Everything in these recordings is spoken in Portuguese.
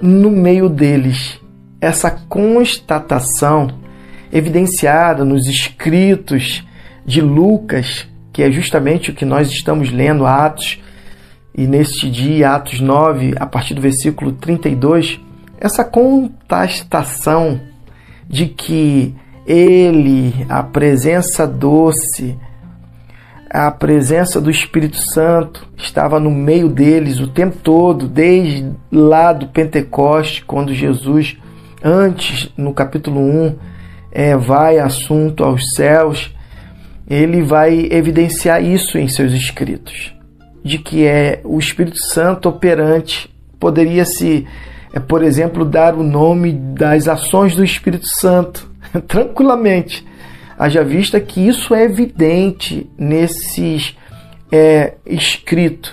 no meio deles. Essa constatação evidenciada nos escritos de Lucas, que é justamente o que nós estamos lendo, Atos, e neste dia, Atos 9, a partir do versículo 32, essa contestação de que ele, a presença doce, a presença do Espírito Santo estava no meio deles o tempo todo, desde lá do Pentecoste, quando Jesus, antes, no capítulo 1, é, vai assunto aos céus, ele vai evidenciar isso em seus escritos, de que é o Espírito Santo operante. Poderia se, é, por exemplo, dar o nome das ações do Espírito Santo tranquilamente Haja vista que isso é evidente nesses é, escritos.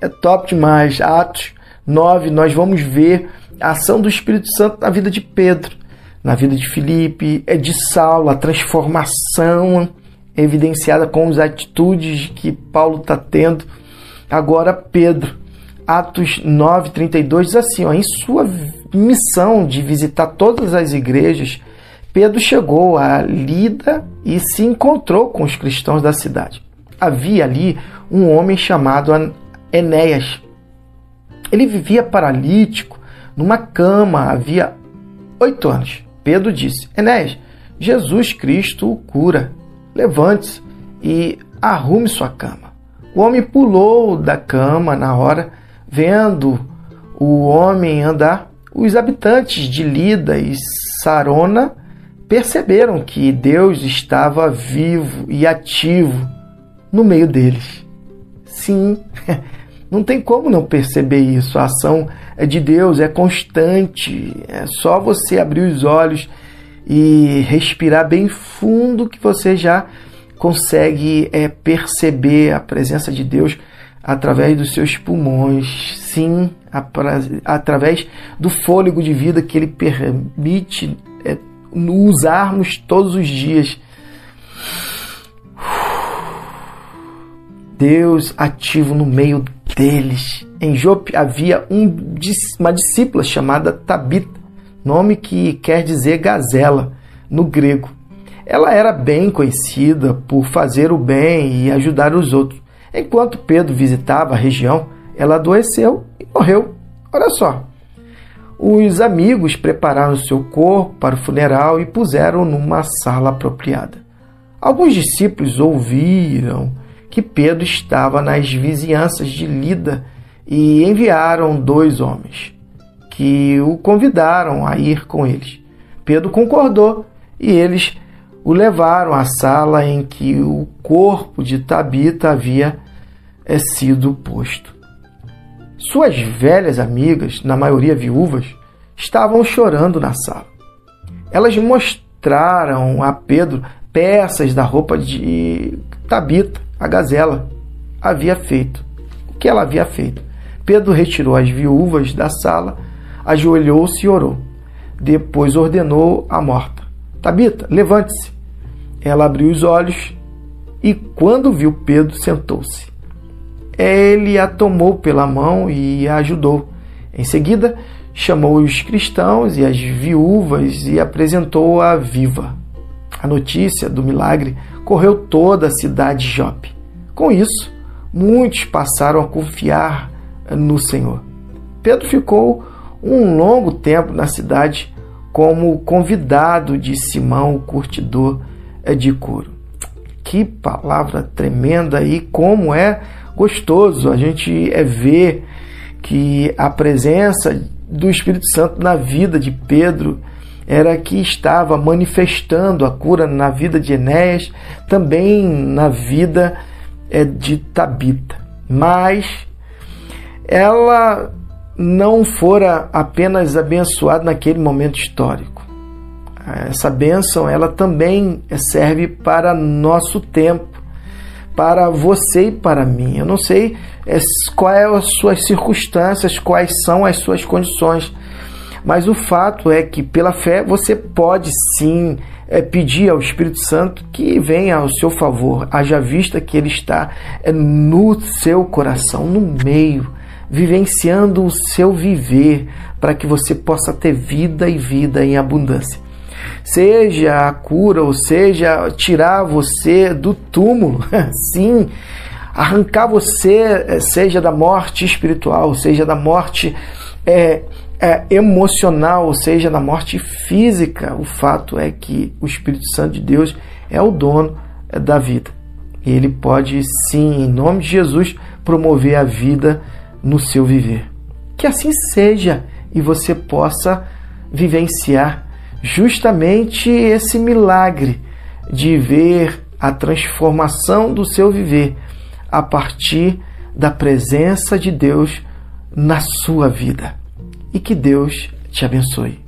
É top demais. Atos 9, nós vamos ver a ação do Espírito Santo na vida de Pedro, na vida de Filipe, é de Saulo, a transformação evidenciada com as atitudes que Paulo está tendo. Agora, Pedro, Atos 9, 32 diz assim: ó, em sua missão de visitar todas as igrejas, Pedro chegou a Lida e se encontrou com os cristãos da cidade. Havia ali um homem chamado Enéas. Ele vivia paralítico numa cama havia oito anos. Pedro disse: Enéas, Jesus Cristo o cura. Levante-se e arrume sua cama. O homem pulou da cama na hora, vendo o homem andar. Os habitantes de Lida e Sarona perceberam que Deus estava vivo e ativo no meio deles. Sim, não tem como não perceber isso. A ação é de Deus é constante. É só você abrir os olhos e respirar bem fundo que você já consegue é, perceber a presença de Deus através dos seus pulmões. Sim, através do fôlego de vida que Ele permite usarmos todos os dias. Deus ativo no meio deles. Em Jope havia um, uma discípula chamada Tabita, nome que quer dizer gazela no grego. Ela era bem conhecida por fazer o bem e ajudar os outros. Enquanto Pedro visitava a região, ela adoeceu e morreu. Olha só, os amigos prepararam seu corpo para o funeral e puseram numa sala apropriada. Alguns discípulos ouviram que Pedro estava nas vizinhanças de Lida e enviaram dois homens que o convidaram a ir com eles. Pedro concordou e eles o levaram à sala em que o corpo de Tabita havia eh, sido posto. Suas velhas amigas, na maioria viúvas, estavam chorando na sala. Elas mostraram a Pedro peças da roupa de Tabita, a gazela, havia feito. O que ela havia feito? Pedro retirou as viúvas da sala, ajoelhou-se e orou. Depois ordenou a morta: Tabita, levante-se. Ela abriu os olhos e, quando viu Pedro, sentou-se. Ele a tomou pela mão e a ajudou. Em seguida, chamou os cristãos e as viúvas e apresentou-a viva. A notícia do milagre correu toda a cidade de Jope. Com isso, muitos passaram a confiar no Senhor. Pedro ficou um longo tempo na cidade como convidado de Simão, o curtidor de couro. Que palavra tremenda e como é gostoso a gente é ver que a presença do Espírito Santo na vida de Pedro era que estava manifestando a cura na vida de Enéas, também na vida é, de Tabita. Mas ela não fora apenas abençoada naquele momento histórico. Essa bênção ela também serve para nosso tempo para você e para mim. Eu não sei é, quais é as suas circunstâncias, quais são as suas condições, mas o fato é que pela fé você pode sim é, pedir ao Espírito Santo que venha ao seu favor, haja vista que ele está é, no seu coração, no meio vivenciando o seu viver para que você possa ter vida e vida em abundância. Seja a cura, ou seja, tirar você do túmulo, sim, arrancar você, eh, seja da morte espiritual, seja da morte é, é, emocional, seja da morte física. O fato é que o Espírito Santo de Deus é o dono da vida. E ele pode, sim, em nome de Jesus, promover a vida no seu viver. Que assim seja e você possa vivenciar justamente esse milagre de ver a transformação do seu viver a partir da presença de Deus na sua vida. E que Deus te abençoe.